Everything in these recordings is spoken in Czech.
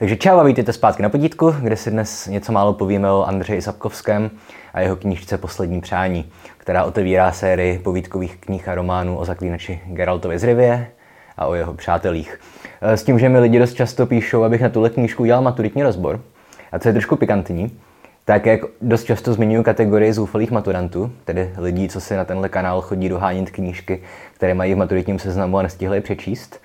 Takže čau a vítejte zpátky na podítku, kde si dnes něco málo povíme o Andřeji Sapkovském a jeho knížce Poslední přání, která otevírá sérii povídkových knih a románů o zaklínači Geraltovi z Rivie a o jeho přátelích. E, s tím, že mi lidi dost často píšou, abych na tuhle knížku udělal maturitní rozbor, a co je trošku pikantní, tak jak dost často zmiňuji kategorii zoufalých maturantů, tedy lidí, co si na tenhle kanál chodí dohánět knížky, které mají v maturitním seznamu a nestihli přečíst,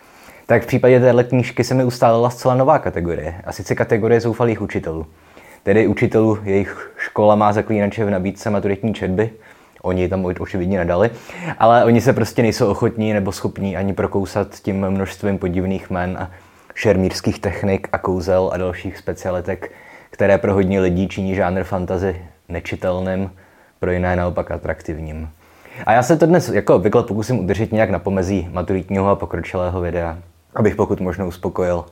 tak v případě téhle knížky se mi ustálila zcela nová kategorie, a sice kategorie zoufalých učitelů. Tedy učitelů, jejich škola má zaklínače v nabídce maturitní četby, oni tam očividně nedali, ale oni se prostě nejsou ochotní nebo schopní ani prokousat tím množstvím podivných men a šermírských technik a kouzel a dalších specialitek, které pro hodně lidí činí žánr fantazy nečitelným, pro jiné naopak atraktivním. A já se to dnes jako obvykle pokusím udržet nějak na pomezí maturitního a pokročilého videa abych pokud možno uspokojil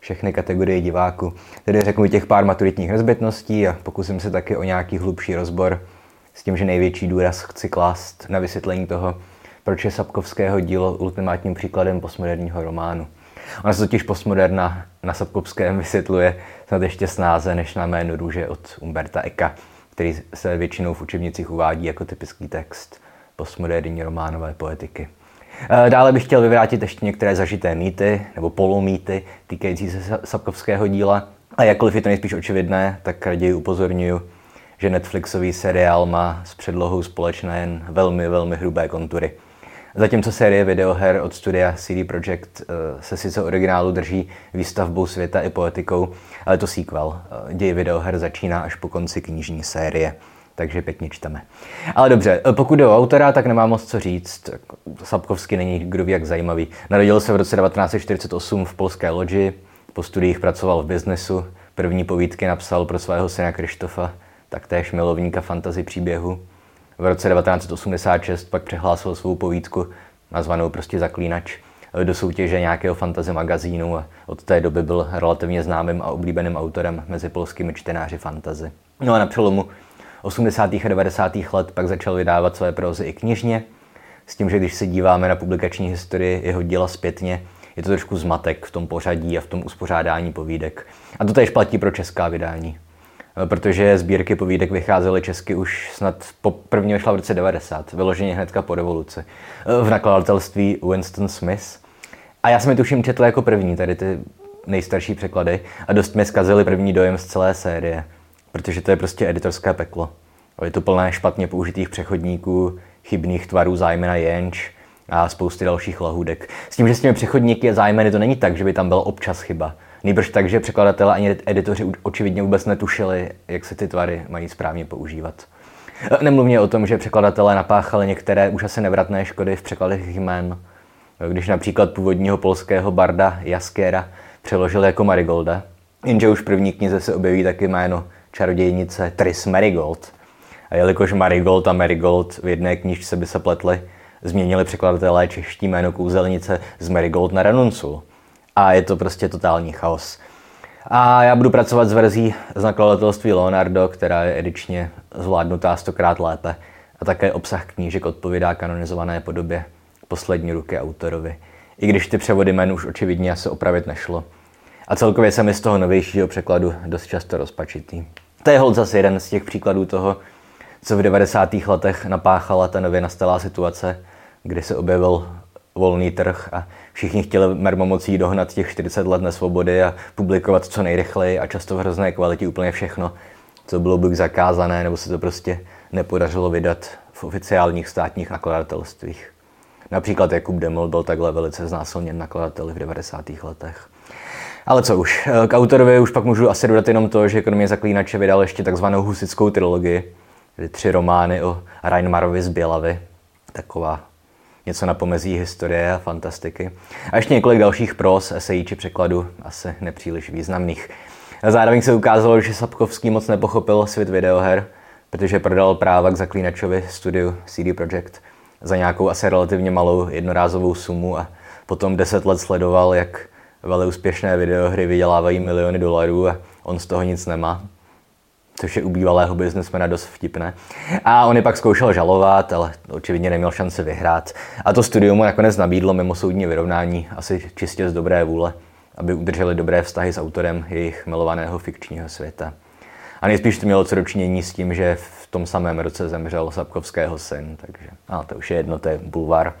všechny kategorie diváků. Tedy řeknu těch pár maturitních nezbytností a pokusím se taky o nějaký hlubší rozbor s tím, že největší důraz chci klást na vysvětlení toho, proč je Sapkovského dílo ultimátním příkladem postmoderního románu. Ona se totiž postmoderna na Sapkovském vysvětluje snad ještě snáze než na jméno růže od Umberta Eka, který se většinou v učebnicích uvádí jako typický text postmoderní románové poetiky. Eh, dále bych chtěl vyvrátit ještě některé zažité mýty nebo polomýty týkající se Sapkovského díla. A jakkoliv je to nejspíš očividné, tak raději upozorňuji, že Netflixový seriál má s předlohou společné jen velmi, velmi hrubé kontury. Zatímco série videoher od studia CD Projekt eh, se sice originálu drží výstavbou světa i poetikou, ale to sequel. Eh, děj videoher začíná až po konci knižní série takže pěkně čteme. Ale dobře, pokud jde o autora, tak nemám moc co říct. Sapkovský není kdo ví jak zajímavý. Narodil se v roce 1948 v polské loži, po studiích pracoval v biznesu, první povídky napsal pro svého syna Krištofa, taktéž milovníka fantazy příběhu. V roce 1986 pak přehlásil svou povídku, nazvanou prostě Zaklínač, do soutěže nějakého fantasy magazínu a od té doby byl relativně známým a oblíbeným autorem mezi polskými čtenáři fantazy. No a na přelomu 80. a 90. let pak začal vydávat své prózy i knižně, s tím, že když se díváme na publikační historii jeho díla zpětně, je to trošku zmatek v tom pořadí a v tom uspořádání povídek. A to tež platí pro česká vydání. Protože sbírky povídek vycházely česky už snad po první vyšla v roce 90, vyloženě hnedka po revoluci. V nakladatelství Winston Smith. A já jsem je tuším četl jako první, tady ty nejstarší překlady, a dost mi zkazili první dojem z celé série protože to je prostě editorské peklo. Je to plné špatně použitých přechodníků, chybných tvarů, zájmena jenč a spousty dalších lahůdek. S tím, že s těmi přechodníky a zájmeny to není tak, že by tam byla občas chyba. Nejbrž tak, že překladatelé ani editoři očividně vůbec netušili, jak se ty tvary mají správně používat. Nemluvně o tom, že překladatelé napáchali některé už asi nevratné škody v překladech jmén. Když například původního polského barda Jaskera přeložili jako Marigolda, jenže už v první knize se objeví taky jméno čarodějnice Tris Marigold. A jelikož Marigold a Marigold v jedné knižce by se pletly, změnili překladatelé čeští jméno kouzelnice z Marigold na Renuncu. A je to prostě totální chaos. A já budu pracovat s verzí z nakladatelství Leonardo, která je edičně zvládnutá stokrát lépe. A také obsah knížek odpovídá kanonizované podobě poslední ruky autorovi. I když ty převody jmen už očividně asi opravit nešlo. A celkově jsem mi z toho novějšího překladu dost často rozpačitý. To je hold zase jeden z těch příkladů toho, co v 90. letech napáchala ta nově nastalá situace, kdy se objevil volný trh a všichni chtěli mermomocí dohnat těch 40 let nesvobody a publikovat co nejrychleji a často v hrozné kvalitě úplně všechno, co bylo buď zakázané, nebo se to prostě nepodařilo vydat v oficiálních státních nakladatelstvích. Například Jakub Demol byl takhle velice znásilněn nakladateli v 90. letech. Ale co už, k autorovi už pak můžu asi dodat jenom to, že kromě Zaklínače vydal ještě takzvanou husickou trilogii, tedy tři romány o Reinmarovi z Bělavy. Taková něco na pomezí historie a fantastiky. A ještě několik dalších pros, esejí či překladů, asi nepříliš významných. A zároveň se ukázalo, že Sapkovský moc nepochopil svět videoher, protože prodal práva k Zaklínačovi studiu CD Projekt za nějakou asi relativně malou jednorázovou sumu a potom deset let sledoval, jak velmi úspěšné videohry vydělávají miliony dolarů a on z toho nic nemá. Což je u bývalého biznesmena dost vtipné. A on je pak zkoušel žalovat, ale očividně neměl šanci vyhrát. A to studium mu nakonec nabídlo mimo soudní vyrovnání, asi čistě z dobré vůle. aby udrželi dobré vztahy s autorem jejich milovaného fikčního světa. A nejspíš to mělo co dočinění s tím, že v tom samém roce zemřel Sapkovského syn, takže a to už je jedno, to je bulvár.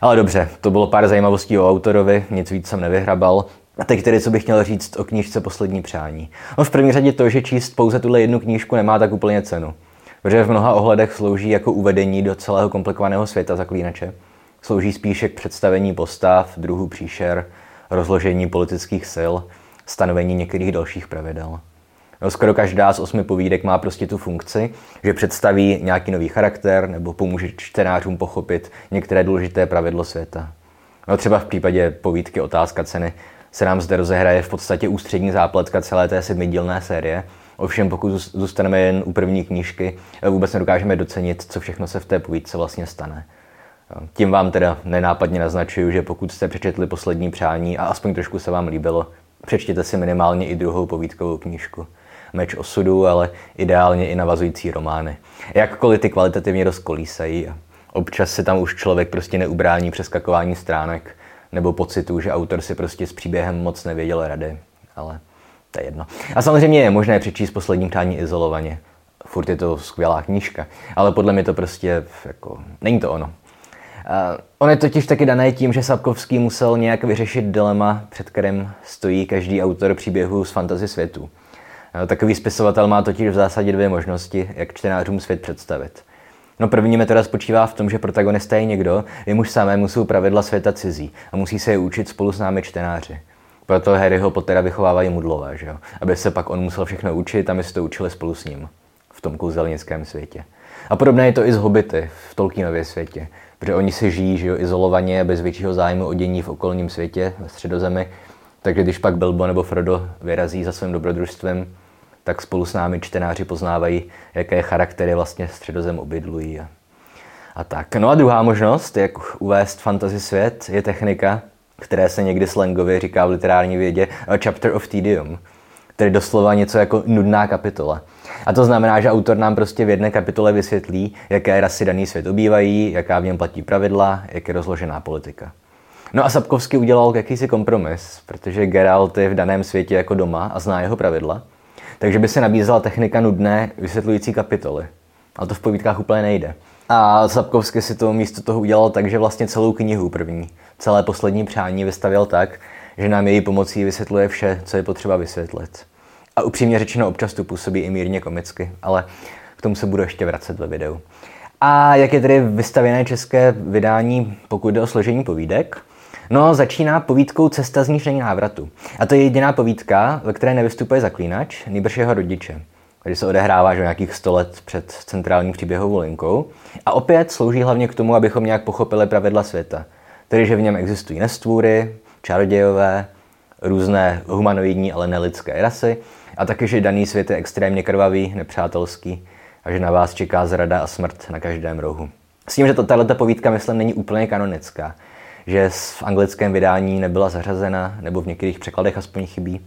Ale dobře, to bylo pár zajímavostí o autorovi, nic víc jsem nevyhrabal. A teď tedy, co bych měl říct o knížce Poslední přání. No v první řadě to, že číst pouze tuhle jednu knížku nemá tak úplně cenu. Protože v mnoha ohledech slouží jako uvedení do celého komplikovaného světa zaklínače. Slouží spíše k představení postav, druhů příšer, rozložení politických sil, stanovení některých dalších pravidel. No, skoro každá z osmi povídek má prostě tu funkci, že představí nějaký nový charakter nebo pomůže čtenářům pochopit některé důležité pravidlo světa. No, třeba v případě povídky Otázka ceny se nám zde rozehraje v podstatě ústřední zápletka celé té sedmidílné série. Ovšem, pokud zůstaneme jen u první knížky, vůbec nedokážeme docenit, co všechno se v té povídce vlastně stane. Tím vám teda nenápadně naznačuju, že pokud jste přečetli poslední přání a aspoň trošku se vám líbilo, přečtěte si minimálně i druhou povídkovou knížku. Meč osudu, ale ideálně i navazující romány. Jakkoliv ty kvalitativně dost kolísají a občas se tam už člověk prostě neubrání přeskakování stránek nebo pocitu, že autor si prostě s příběhem moc nevěděl rady. Ale to je jedno. A samozřejmě je možné přečíst poslední přání izolovaně. Furt je to skvělá knížka, ale podle mě to prostě jako, není to ono. Uh, on je totiž taky dané tím, že Sapkovský musel nějak vyřešit dilema, před kterým stojí každý autor příběhu z fantasy světu. Uh, takový spisovatel má totiž v zásadě dvě možnosti, jak čtenářům svět představit. No první metoda spočívá v tom, že protagonista je někdo, jemuž samému jsou pravidla světa cizí a musí se je učit spolu s námi čtenáři. Proto Harryho Pottera vychovávají mudlové, že jo? aby se pak on musel všechno učit a my se to učili spolu s ním v tom kouzelnickém světě. A podobné je to i s hobity v Tolkienově světě, protože oni si žijí že jo, izolovaně bez většího zájmu o dění v okolním světě, ve středozemi, takže když pak Bilbo nebo Frodo vyrazí za svým dobrodružstvem, tak spolu s námi čtenáři poznávají, jaké charaktery vlastně středozem obydlují. A, a tak. No a druhá možnost, jak uvést fantasy svět, je technika, které se někdy slangově říká v literární vědě chapter of tedium, tedy doslova něco jako nudná kapitola. A to znamená, že autor nám prostě v jedné kapitole vysvětlí, jaké rasy daný svět obývají, jaká v něm platí pravidla, jak je rozložená politika. No a Sapkovský udělal jakýsi kompromis, protože Geralt je v daném světě jako doma a zná jeho pravidla, takže by se nabízela technika nudné vysvětlující kapitoly. Ale to v povídkách úplně nejde. A Sapkovský si to místo toho udělal tak, že vlastně celou knihu první, celé poslední přání vystavil tak, že nám její pomocí vysvětluje vše, co je potřeba vysvětlit. A upřímně řečeno občas to působí i mírně komicky, ale k tomu se budu ještě vracet ve videu. A jak je tedy vystavěné české vydání, pokud jde o složení povídek? No, začíná povídkou Cesta z níž není návratu. A to je jediná povídka, ve které nevystupuje zaklínač, nejbrž jeho rodiče. Který se odehrává že nějakých 100 let před centrální příběhovou linkou. A opět slouží hlavně k tomu, abychom nějak pochopili pravidla světa. Tedy, že v něm existují nestvůry, čarodějové, různé humanoidní, ale nelidské rasy a taky, že daný svět je extrémně krvavý, nepřátelský a že na vás čeká zrada a smrt na každém rohu. S tím, že to, tato povídka, myslím, není úplně kanonická, že v anglickém vydání nebyla zařazena, nebo v některých překladech aspoň chybí.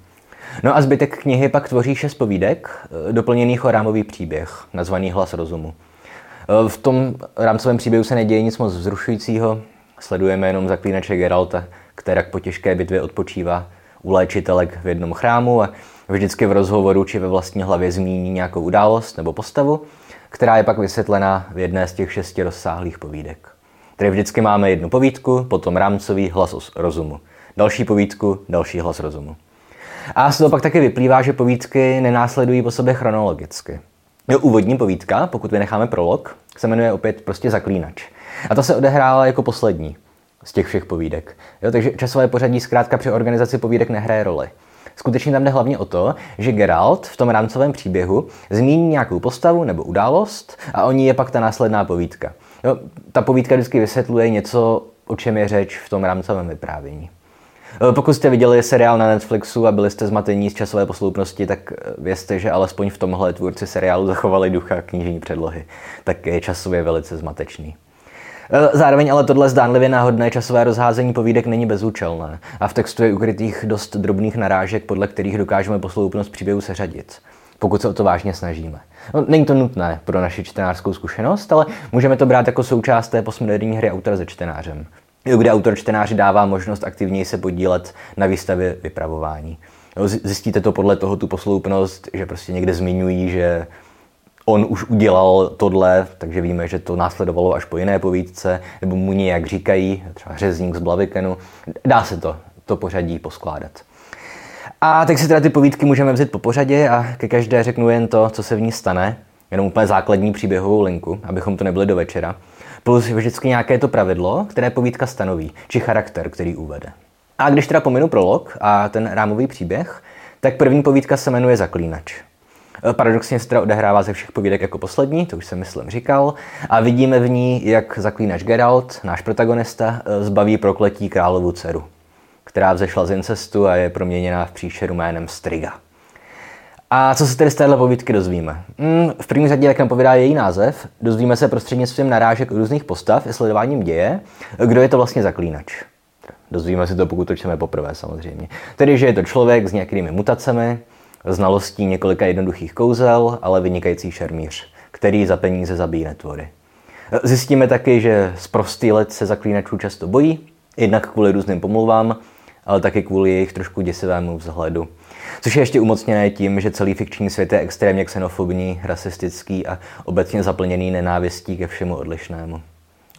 No a zbytek knihy pak tvoří šest povídek, eh, doplněných o rámový příběh, nazvaný Hlas rozumu. Eh, v tom rámcovém příběhu se neděje nic moc vzrušujícího, sledujeme jenom zaklínače Geralta, která po těžké bitvě odpočívá u léčitelek v jednom chrámu a vždycky v rozhovoru či ve vlastní hlavě zmíní nějakou událost nebo postavu, která je pak vysvětlena v jedné z těch šesti rozsáhlých povídek. Tedy vždycky máme jednu povídku, potom rámcový hlas rozumu. Další povídku, další hlas rozumu. A z toho pak taky vyplývá, že povídky nenásledují po sobě chronologicky. Jo, úvodní povídka, pokud vynecháme prolog, se jmenuje opět prostě Zaklínač. A to se odehrála jako poslední z těch všech povídek. Jo, takže časové pořadí zkrátka při organizaci povídek nehraje roli. Skutečně tam jde hlavně o to, že Geralt v tom rámcovém příběhu zmíní nějakou postavu nebo událost a o ní je pak ta následná povídka. Jo, ta povídka vždycky vysvětluje něco, o čem je řeč v tom rámcovém vyprávění. E, pokud jste viděli seriál na Netflixu a byli jste zmatení z časové posloupnosti, tak e, vězte, že alespoň v tomhle tvůrci seriálu zachovali ducha knižní předlohy. Tak je časově velice zmatečný. E, zároveň ale tohle zdánlivě náhodné časové rozházení povídek není bezúčelné a v textu je ukrytých dost drobných narážek, podle kterých dokážeme posloupnost příběhu seřadit, pokud se o to vážně snažíme. No, není to nutné pro naši čtenářskou zkušenost, ale můžeme to brát jako součást té postmoderní hry autora se čtenářem. kde autor čtenáři dává možnost aktivněji se podílet na výstavě vypravování. Zjistíte to podle toho tu posloupnost, že prostě někde zmiňují, že on už udělal tohle, takže víme, že to následovalo až po jiné povídce, nebo mu nějak říkají, třeba řezník z Blavikenu. Dá se to, to pořadí poskládat. A tak si teda ty povídky můžeme vzít po pořadě a ke každé řeknu jen to, co se v ní stane, jenom úplně základní příběhovou linku, abychom to nebyli do večera. Plus vždycky nějaké to pravidlo, které povídka stanoví, či charakter, který uvede. A když teda pominu prolog a ten rámový příběh, tak první povídka se jmenuje Zaklínač. Eh, paradoxně se teda odehrává ze všech povídek jako poslední, to už jsem myslím říkal, a vidíme v ní, jak zaklínač Geralt, náš protagonista, eh, zbaví prokletí královu dceru, která vzešla z incestu a je proměněná v příšeru jménem Striga. A co se tedy z téhle povídky dozvíme? Hmm, v první řadě, jak nám povídá její název, dozvíme se prostřednictvím narážek různých postav i sledováním děje, kdo je to vlastně zaklínač. Dozvíme si to, pokud to čteme poprvé samozřejmě. Tedy, že je to člověk s nějakými mutacemi, znalostí několika jednoduchých kouzel, ale vynikající šermíř, který za peníze zabíjí netvory. Zjistíme taky, že z prostý let se zaklínačů často bojí, jednak kvůli různým pomluvám, ale taky kvůli jejich trošku děsivému vzhledu. Což je ještě umocněné tím, že celý fikční svět je extrémně xenofobní, rasistický a obecně zaplněný nenávistí ke všemu odlišnému.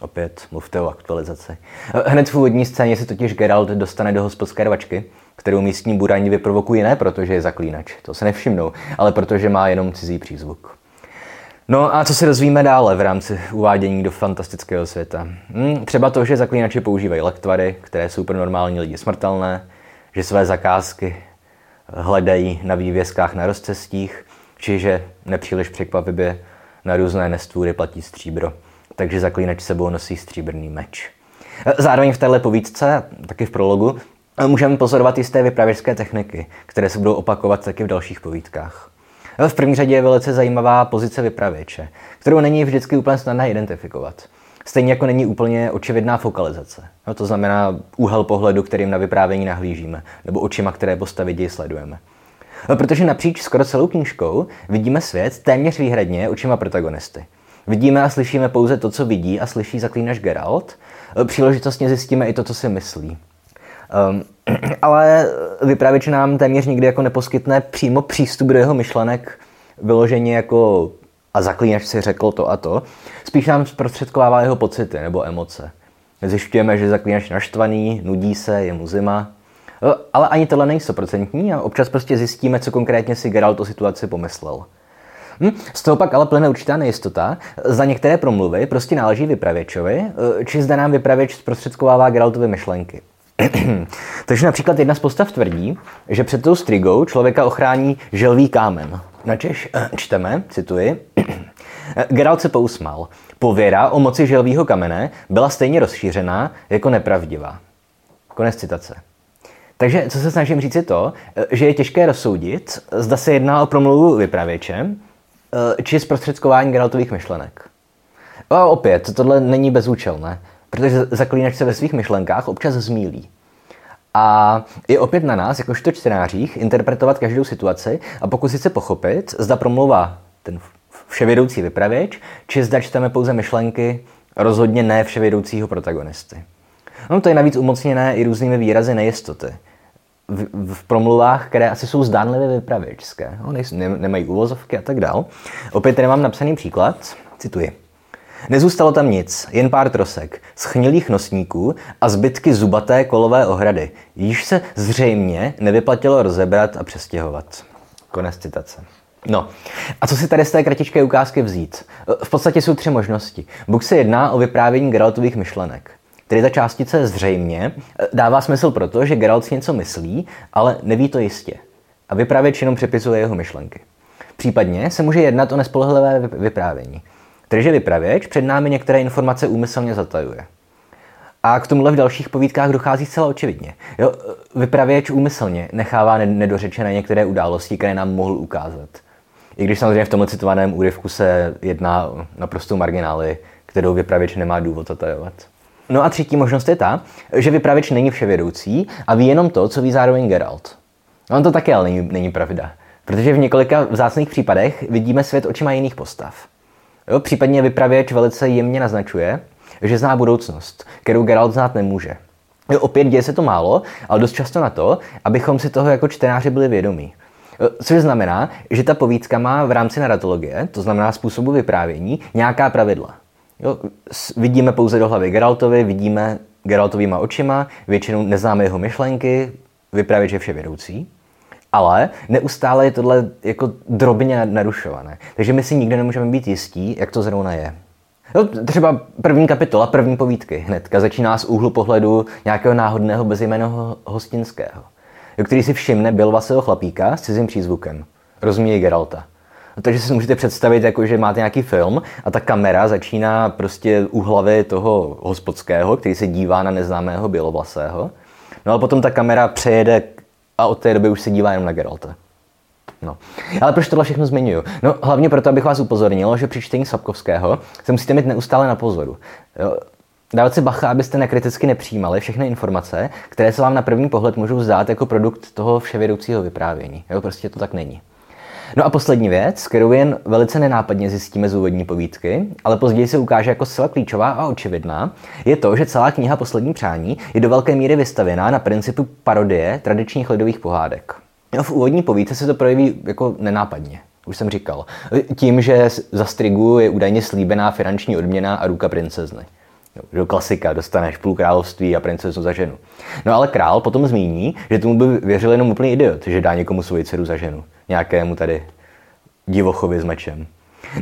Opět mluvte o aktualizaci. Hned v úvodní scéně si totiž Geralt dostane do hospodské rvačky, kterou místní burani vyprovokují ne protože je zaklínač, to se nevšimnou, ale protože má jenom cizí přízvuk. No a co se dozvíme dále v rámci uvádění do fantastického světa? Hmm, třeba to, že zaklínači používají lektvary, které jsou pro normální lidi smrtelné, že své zakázky hledají na vývězkách na rozcestích, či že nepříliš překvapivě na různé nestvůry platí stříbro. Takže zaklínač sebou nosí stříbrný meč. Zároveň v téhle povídce, taky v prologu, můžeme pozorovat jisté vypravěřské techniky, které se budou opakovat taky v dalších povídkách. V první řadě je velice zajímavá pozice vypravěče, kterou není vždycky úplně snadné identifikovat. Stejně jako není úplně očividná fokalizace. No, to znamená úhel pohledu, kterým na vyprávění nahlížíme, nebo očima, které postavy ději sledujeme. No, protože napříč skoro celou knížkou vidíme svět téměř výhradně očima protagonisty. Vidíme a slyšíme pouze to, co vidí a slyší zaklínač Geralt. Příležitostně zjistíme i to, co si myslí. Um, ale vypravěč nám téměř nikdy jako neposkytne přímo přístup do jeho myšlenek vyloženě jako a zaklínač si řekl to a to. Spíš nám zprostředkovává jeho pocity nebo emoce. Zjišťujeme, že zaklínač naštvaný, nudí se, je mu zima. E, ale ani tohle není stoprocentní a občas prostě zjistíme, co konkrétně si Geralt o situaci pomyslel. Hm? Z toho pak ale plyne určitá nejistota. Za některé promluvy prostě náleží vypravěčovi, e, či zda nám vypravěč zprostředkovává Geraltovy myšlenky. Takže například jedna z postav tvrdí, že před tou strigou člověka ochrání želvý kámen. Načež eh, čteme, cituji, Geralt se pousmal. Pověra o moci želvýho kamene byla stejně rozšířená jako nepravdivá. Konec citace. Takže co se snažím říct je to, eh, že je těžké rozsoudit, zda se jedná o promluvu vypravěče, eh, či zprostředkování Geraltových myšlenek. A opět, tohle není bezúčelné protože zaklínač se ve svých myšlenkách občas zmílí. A je opět na nás, jakožto čtenářích, interpretovat každou situaci a pokusit se pochopit, zda promlouvá ten vševědoucí vypravěč, či zda čteme pouze myšlenky rozhodně ne vševědoucího protagonisty. No to je navíc umocněné i různými výrazy nejistoty. V, v promluvách, které asi jsou zdánlivě vypravěčské, no, ne, nemají uvozovky a tak dál. Opět tady mám napsaný příklad, cituji. Nezůstalo tam nic, jen pár trosek, schnilých nosníků a zbytky zubaté kolové ohrady, již se zřejmě nevyplatilo rozebrat a přestěhovat. Konec citace. No, a co si tady z té kratičké ukázky vzít? V podstatě jsou tři možnosti. Buď se jedná o vyprávění Geraltových myšlenek. Tedy ta částice zřejmě dává smysl proto, že Geralt si něco myslí, ale neví to jistě. A vypravěč jenom přepisuje jeho myšlenky. Případně se může jednat o nespolehlivé vyprávění. Takže vypravěč před námi některé informace úmyslně zatajuje. A k tomuhle v dalších povídkách dochází zcela očividně. Jo, vypravěč úmyslně nechává nedořečené některé události, které nám mohl ukázat. I když samozřejmě v tomhle citovaném úryvku se jedná o naprostou marginály, kterou vypravěč nemá důvod zatajovat. No a třetí možnost je ta, že vypravěč není vševědoucí a ví jenom to, co ví zároveň Geralt. No, on to také ale není, není pravda, protože v několika vzácných případech vidíme svět očima jiných postav. Jo, případně vypravěč velice jemně naznačuje, že zná budoucnost, kterou Geralt znát nemůže. Jo, opět děje se to málo, ale dost často na to, abychom si toho jako čtenáři byli vědomí. Což znamená, že ta povídka má v rámci narratologie, to znamená způsobu vyprávění, nějaká pravidla. Jo, vidíme pouze do hlavy Geraltovi, vidíme Geraltovýma očima, většinou neznáme jeho myšlenky, vypravěč je vše vědoucí, ale neustále je tohle jako drobně narušované. Takže my si nikdy nemůžeme být jistí, jak to zrovna je. Jo, třeba první kapitola, první povídky hnedka začíná z úhlu pohledu nějakého náhodného bezjmeného hostinského, který si všimne Bilvasého chlapíka s cizím přízvukem. Rozumí Geralta. Takže si můžete představit, jako, že máte nějaký film a ta kamera začíná prostě u hlavy toho hospodského, který se dívá na neznámého bělovlasého. No ale potom ta kamera přejede a od té doby už se dívá jenom na Geralta. No. Ale proč tohle všechno zmiňuju? No hlavně proto, abych vás upozornil, že při čtení Sapkovského se musíte mít neustále na pozoru. Jo? Dávat si bacha, abyste nekriticky nepřijímali všechny informace, které se vám na první pohled můžou zdát jako produkt toho vševědoucího vyprávění. Jo? Prostě to tak není. No a poslední věc, kterou jen velice nenápadně zjistíme z úvodní povídky, ale později se ukáže jako zcela klíčová a očividná, je to, že celá kniha Poslední přání je do velké míry vystavěná na principu parodie tradičních lidových pohádek. No, v úvodní povídce se to projeví jako nenápadně. Už jsem říkal. Tím, že za strigu je údajně slíbená finanční odměna a ruka princezny. Do klasika, dostaneš půl království a princezu za ženu. No ale král potom zmíní, že tomu by věřil jenom úplný idiot, že dá někomu svoji dceru za ženu. Nějakému tady divochovi s mečem.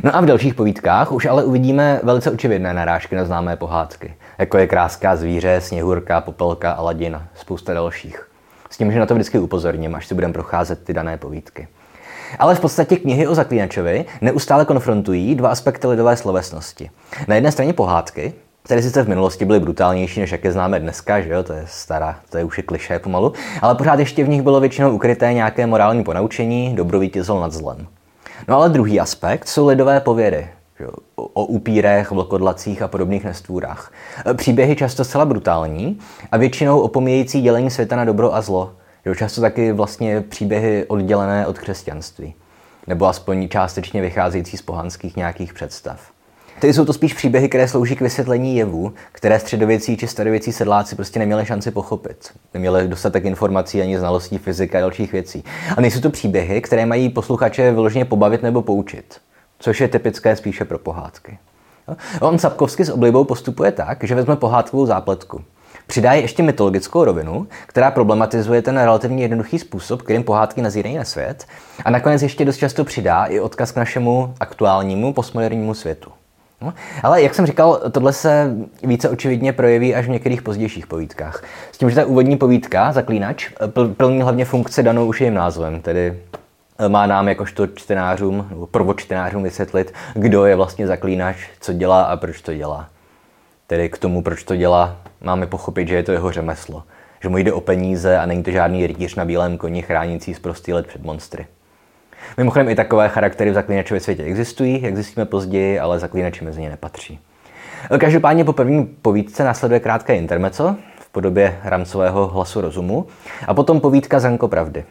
No a v dalších povídkách už ale uvidíme velice očividné narážky na známé pohádky, jako je Kráská zvíře, Sněhurka, Popelka, Aladin, spousta dalších. S tím, že na to vždycky upozorním, až si budeme procházet ty dané povídky. Ale v podstatě knihy o zaklínačovi neustále konfrontují dva aspekty lidové slovesnosti. Na jedné straně pohádky, které sice v minulosti byly brutálnější, než jak je známe dneska, že jo, to je stará, to je už je kliše pomalu, ale pořád ještě v nich bylo většinou ukryté nějaké morální ponaučení, dobro vítězil nad zlem. No ale druhý aspekt jsou lidové pověry, o upírech, vlkodlacích a podobných nestvůrách. Příběhy často zcela brutální a většinou opomíjející dělení světa na dobro a zlo. Jo, často taky vlastně příběhy oddělené od křesťanství. Nebo aspoň částečně vycházející z pohanských nějakých představ. Tedy jsou to spíš příběhy, které slouží k vysvětlení jevů, které středověcí či starověcí sedláci prostě neměli šanci pochopit. Neměli dostatek informací ani znalostí fyzika a dalších věcí. A nejsou to příběhy, které mají posluchače vyloženě pobavit nebo poučit, což je typické spíše pro pohádky. On Sapkovsky s oblibou postupuje tak, že vezme pohádkovou zápletku. Přidá ještě mytologickou rovinu, která problematizuje ten relativně jednoduchý způsob, kterým pohádky nazírají na svět, a nakonec ještě dost často přidá i odkaz k našemu aktuálnímu postmodernímu světu. No, ale jak jsem říkal, tohle se více očividně projeví až v některých pozdějších povídkách. S tím, že ta úvodní povídka, Zaklínač, plní hlavně funkci danou už jejím názvem, tedy e, má nám jakožto čtenářům, nebo prvočtenářům vysvětlit, kdo je vlastně zaklínač, co dělá a proč to dělá. Tedy k tomu, proč to dělá, máme pochopit, že je to jeho řemeslo. Že mu jde o peníze a není to žádný rytíř na bílém koni chránící z prostý let před monstry. Mimochodem i takové charaktery v zaklínačově světě existují, jak zjistíme později, ale zaklínači mezi ně nepatří. Každopádně po první povídce následuje krátké intermeco v podobě rámcového hlasu rozumu a potom povídka Zanko pravdy.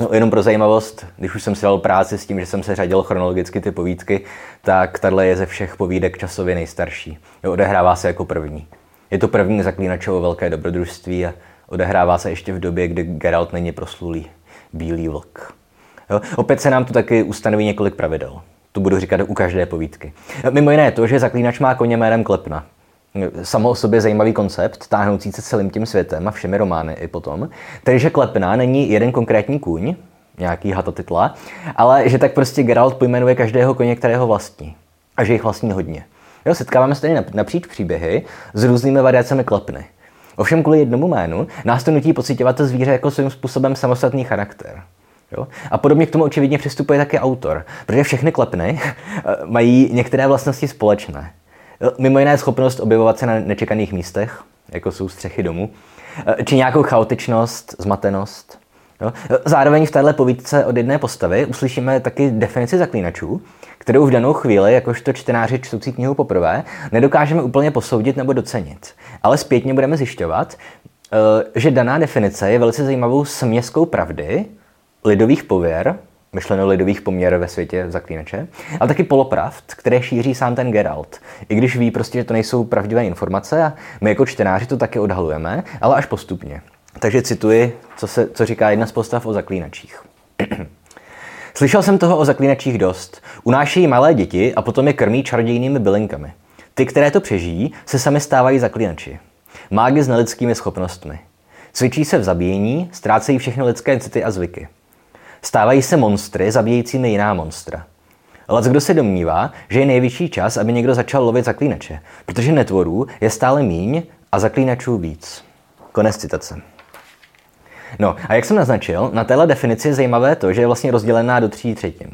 No, jenom pro zajímavost, když už jsem si dal práci s tím, že jsem se řadil chronologicky ty povídky, tak tahle je ze všech povídek časově nejstarší. Jo, odehrává se jako první. Je to první zaklínačovo velké dobrodružství a odehrává se ještě v době, kdy Geralt není proslulý bílý vlk. Jo? Opět se nám tu taky ustanoví několik pravidel. Tu budu říkat u každé povídky. Mimo jiné to, že zaklínač má koně jménem Klepna. Samo o sobě zajímavý koncept, táhnoucí se celým tím světem a všemi romány i potom. Tedy, že Klepna není jeden konkrétní kůň, nějaký hatatitla, ale že tak prostě Geralt pojmenuje každého koně, kterého vlastní. A že jich vlastní hodně. Jo, setkáváme se tady napříč příběhy s různými variacemi klepny. Ovšem kvůli jednomu jménu nás to nutí pocitovat to zvíře jako svým způsobem samostatný charakter. Jo? A podobně k tomu očividně přistupuje také autor, protože všechny klepny mají některé vlastnosti společné. Mimo jiné schopnost objevovat se na nečekaných místech, jako jsou střechy domu, či nějakou chaotičnost, zmatenost. Jo? Zároveň v této povídce od jedné postavy uslyšíme taky definici zaklínačů, kterou v danou chvíli, jakožto čtenáři čtující knihu poprvé, nedokážeme úplně posoudit nebo docenit. Ale zpětně budeme zjišťovat, že daná definice je velice zajímavou směskou pravdy, lidových pověr, myšleno lidových poměrů ve světě zaklínače, ale taky polopravd, které šíří sám ten Geralt. I když ví prostě, že to nejsou pravdivé informace a my jako čtenáři to taky odhalujeme, ale až postupně. Takže cituji, co, se, co říká jedna z postav o zaklínačích. Slyšel jsem toho o zaklínačích dost. Unášejí malé děti a potom je krmí čarodějnými bylinkami. Ty, které to přežijí, se sami stávají zaklínači. Mágy s nelidskými schopnostmi. Cvičí se v zabíjení, ztrácejí všechny lidské city a zvyky. Stávají se monstry, zabíjejícími jiná monstra. Ale kdo se domnívá, že je nejvyšší čas, aby někdo začal lovit zaklínače, protože netvorů je stále míň a zaklínačů víc. Konec citace. No a jak jsem naznačil, na téhle definici je zajímavé to, že je vlastně rozdělená do tří třetin.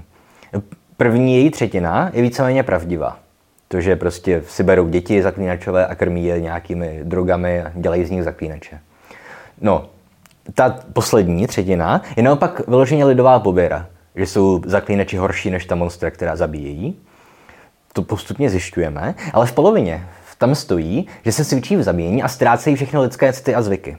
První její třetina je víceméně pravdivá. To, že prostě si berou děti zaklínačové a krmí je nějakými drogami a dělají z nich zaklínače. No, ta poslední třetina je naopak vyloženě lidová poběra, že jsou zaklínači horší než ta monstra, která zabíjejí. To postupně zjišťujeme, ale v polovině tam stojí, že se cvičí v zabíjení a ztrácejí všechny lidské city a zvyky.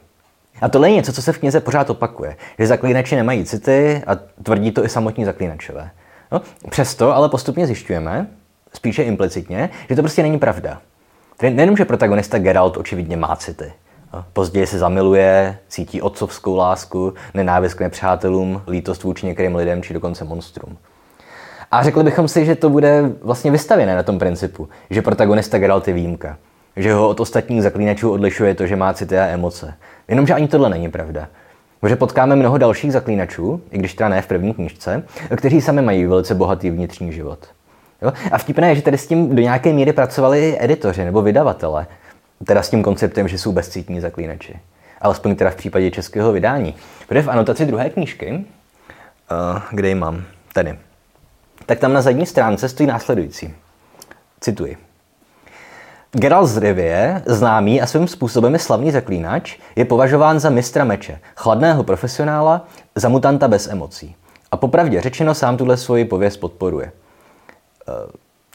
A tohle je něco, co se v knize pořád opakuje, že zaklínači nemají city a tvrdí to i samotní zaklínačové. No, přesto ale postupně zjišťujeme, spíše implicitně, že to prostě není pravda. Nejenom, že protagonista Geralt očividně má city. Později se zamiluje, cítí otcovskou lásku, nenávist k nepřátelům, lítost vůči některým lidem či dokonce monstrům. A řekli bychom si, že to bude vlastně vystavěné na tom principu, že protagonista Geralt je výjimka. Že ho od ostatních zaklínačů odlišuje to, že má city a emoce. Jenomže ani tohle není pravda. Protože potkáme mnoho dalších zaklínačů, i když teda ne v první knižce, kteří sami mají velice bohatý vnitřní život. Jo? A vtipné je, že tady s tím do nějaké míry pracovali editoři nebo vydavatele, teda s tím konceptem, že jsou bezcítní zaklínači. Alespoň teda v případě českého vydání. Protože v anotaci druhé knížky, uh, kde ji mám, tady, tak tam na zadní stránce stojí následující. Cituji. Geralt z Rivie, známý a svým způsobem je slavný zaklínač, je považován za mistra meče, chladného profesionála, za mutanta bez emocí. A popravdě řečeno sám tuhle svoji pověst podporuje.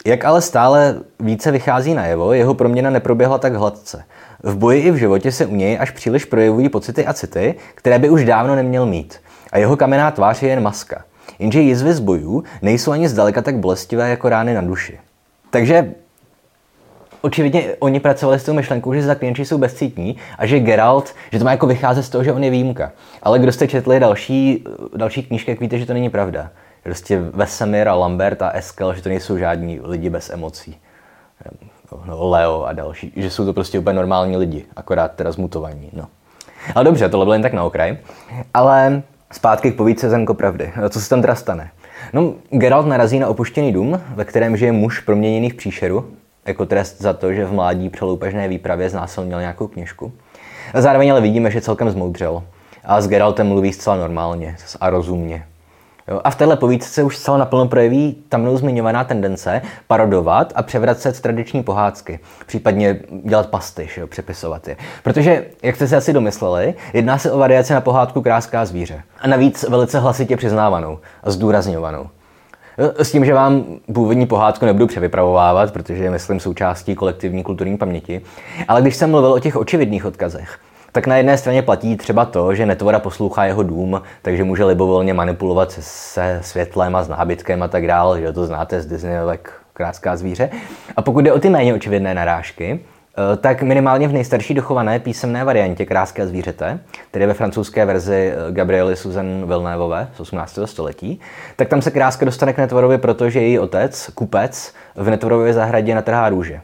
Jak ale stále více vychází najevo, jeho proměna neproběhla tak hladce. V boji i v životě se u něj až příliš projevují pocity a city, které by už dávno neměl mít. A jeho kamenná tvář je jen maska. Jenže jizvy z bojů nejsou ani zdaleka tak bolestivé jako rány na duši. Takže očividně oni pracovali s tou myšlenkou, že zaklínači jsou bezcítní a že Geralt, že to má jako vycházet z toho, že on je výjimka. Ale kdo jste četli další, další knížky, jak víte, že to není pravda. Prostě Vesemir a Lambert a Eskel, že to nejsou žádní lidi bez emocí. No, Leo a další, že jsou to prostě úplně normální lidi, akorát teda zmutovaní. No. Ale dobře, tohle bylo jen tak na okraj. Ale zpátky k povídce Zenko pravdy. Co se tam teda stane? No, Geralt narazí na opuštěný dům, ve kterém žije muž proměněný v příšeru, jako trest za to, že v mládí při loupežné výpravě znásilnil nějakou kněžku. A zároveň ale vidíme, že celkem zmoudřel. A s Geraltem mluví zcela normálně a rozumně. Jo? A v téhle povídce už zcela naplno projeví ta mnou zmiňovaná tendence parodovat a převracet tradiční pohádky, případně dělat pastyš, jo? přepisovat je. Protože, jak jste si asi domysleli, jedná se o variaci na pohádku Kráská zvíře. A navíc velice hlasitě přiznávanou a zdůrazňovanou. S tím, že vám původní pohádku nebudu převypravovávat, protože je, myslím, součástí kolektivní kulturní paměti. Ale když jsem mluvil o těch očividných odkazech, tak na jedné straně platí třeba to, že netvora poslouchá jeho dům, takže může libovolně manipulovat se, světlem a s nábytkem a tak dále, že to znáte z Disneyovek Kráská zvíře. A pokud jde o ty méně očividné narážky, eh, tak minimálně v nejstarší dochované písemné variantě Kráské zvířete, tedy ve francouzské verzi eh, Gabriely Susan Vilnévové z 18. století, tak tam se kráska dostane k netvorovi, protože její otec, kupec, v netvorově zahradě natrhá růže.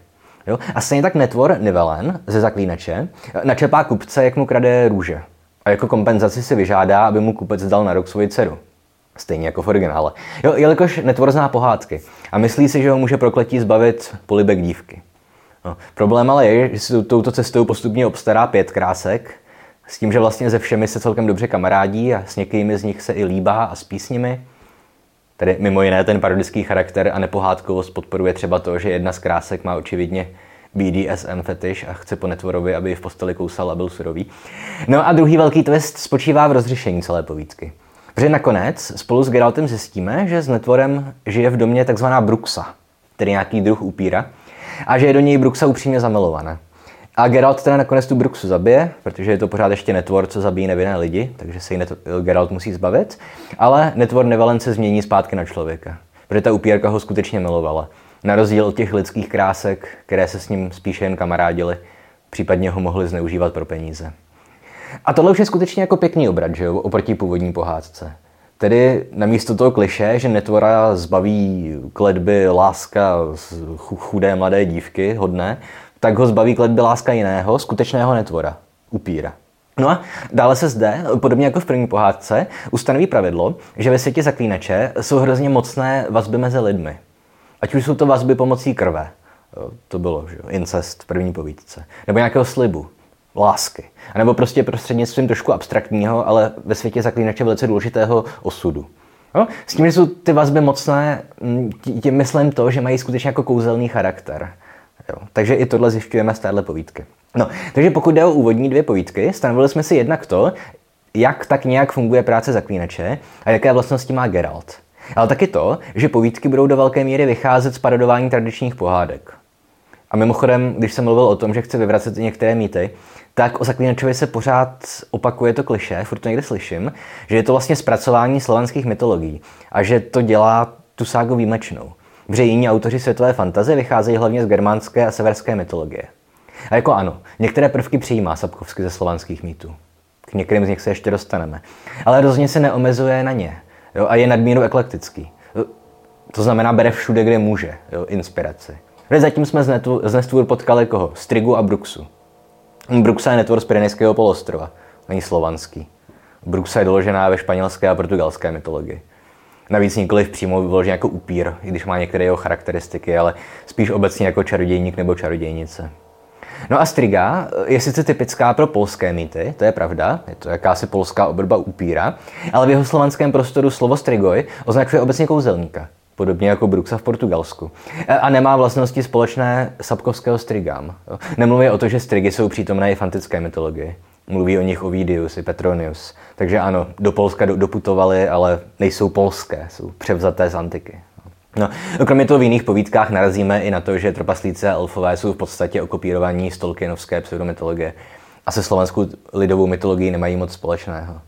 Jo? A stejně tak netvor Nivelen ze zaklínače načepá kupce, jak mu krade růže. A jako kompenzaci si vyžádá, aby mu kupec dal na rok svoji dceru. Stejně jako v originále. Jo, jelikož netvor zná pohádky a myslí si, že ho může prokletí zbavit polibek dívky. No, problém ale je, že si touto cestou postupně obstará pět krásek, s tím, že vlastně ze všemi se celkem dobře kamarádí a s některými z nich se i líbá a spí s nimi. Tedy mimo jiné ten parodický charakter a nepohádkovost podporuje třeba to, že jedna z krásek má očividně BDSM fetiš a chce po netvorovi, aby v posteli kousal a byl surový. No a druhý velký twist spočívá v rozřešení celé povídky. Protože nakonec spolu s Geraltem zjistíme, že s netvorem žije v domě takzvaná Bruxa, tedy nějaký druh upíra, a že je do něj Bruxa upřímně zamilovaná. A Geralt teda nakonec tu Bruxu zabije, protože je to pořád ještě netvor, co zabíjí nevinné lidi, takže se ji Geralt musí zbavit. Ale netvor Nevalen se změní zpátky na člověka, protože ta upírka ho skutečně milovala. Na rozdíl od těch lidských krásek, které se s ním spíše jen kamarádili, případně ho mohli zneužívat pro peníze. A tohle už je skutečně jako pěkný obrat, že jo, oproti původní pohádce. Tedy namísto toho kliše, že netvora zbaví kletby láska chudé mladé dívky, hodné, tak ho zbaví kletby láska jiného, skutečného netvora, upíra. No a dále se zde, podobně jako v první pohádce, ustanoví pravidlo, že ve světě zaklínače jsou hrozně mocné vazby mezi lidmi. Ať už jsou to vazby pomocí krve, to bylo že incest v první povídce, nebo nějakého slibu, lásky. A nebo prostě prostřednictvím trošku abstraktního, ale ve světě zaklínače velice důležitého osudu. No, s tím, že jsou ty vazby mocné, tím myslím to, že mají skutečně jako kouzelný charakter. Jo. Takže i tohle zjišťujeme z téhle povídky. No, takže pokud jde o úvodní dvě povídky, stanovili jsme si jednak to, jak tak nějak funguje práce zaklínače a jaké vlastnosti má Geralt. Ale taky to, že povídky budou do velké míry vycházet z parodování tradičních pohádek. A mimochodem, když jsem mluvil o tom, že chci vyvracet některé mýty, tak o Zaklínačovi se pořád opakuje to kliše, furt to někde slyším, že je to vlastně zpracování slovanských mytologií a že to dělá tu ságu výjimečnou. Protože jiní autoři světové fantazie vycházejí hlavně z germánské a severské mytologie. A jako ano, některé prvky přijímá Sapkovsky ze slovanských mýtů. K některým z nich se ještě dostaneme. Ale rozhodně se neomezuje na ně. Jo, a je nadmíru eklektický. To znamená, bere všude, kde může jo, inspiraci. Zatím jsme z Nestvůr potkali koho? Strigu a Bruxu. Bruxa je netvor z Pyrenejského polostrova, není slovanský. Bruxa je doložená ve španělské a portugalské mytologii. Navíc nikoliv přímo vyložený jako upír, i když má některé jeho charakteristiky, ale spíš obecně jako čarodějník nebo čarodějnice. No a striga je sice typická pro polské mýty, to je pravda, je to jakási polská obrba upíra, ale v jeho slovanském prostoru slovo strigoj označuje obecně kouzelníka, podobně jako Bruxa v Portugalsku. A nemá vlastnosti společné sapkovského strigám. Nemluví o to, že strigy jsou přítomné i v antické mytologii. Mluví o nich Ovidius i Petronius. Takže ano, do Polska doputovali, ale nejsou polské, jsou převzaté z antiky. No, kromě toho v jiných povídkách narazíme i na to, že trpaslíci a elfové jsou v podstatě okopírovaní z Tolkienovské pseudomytologie a se slovenskou lidovou mytologií nemají moc společného.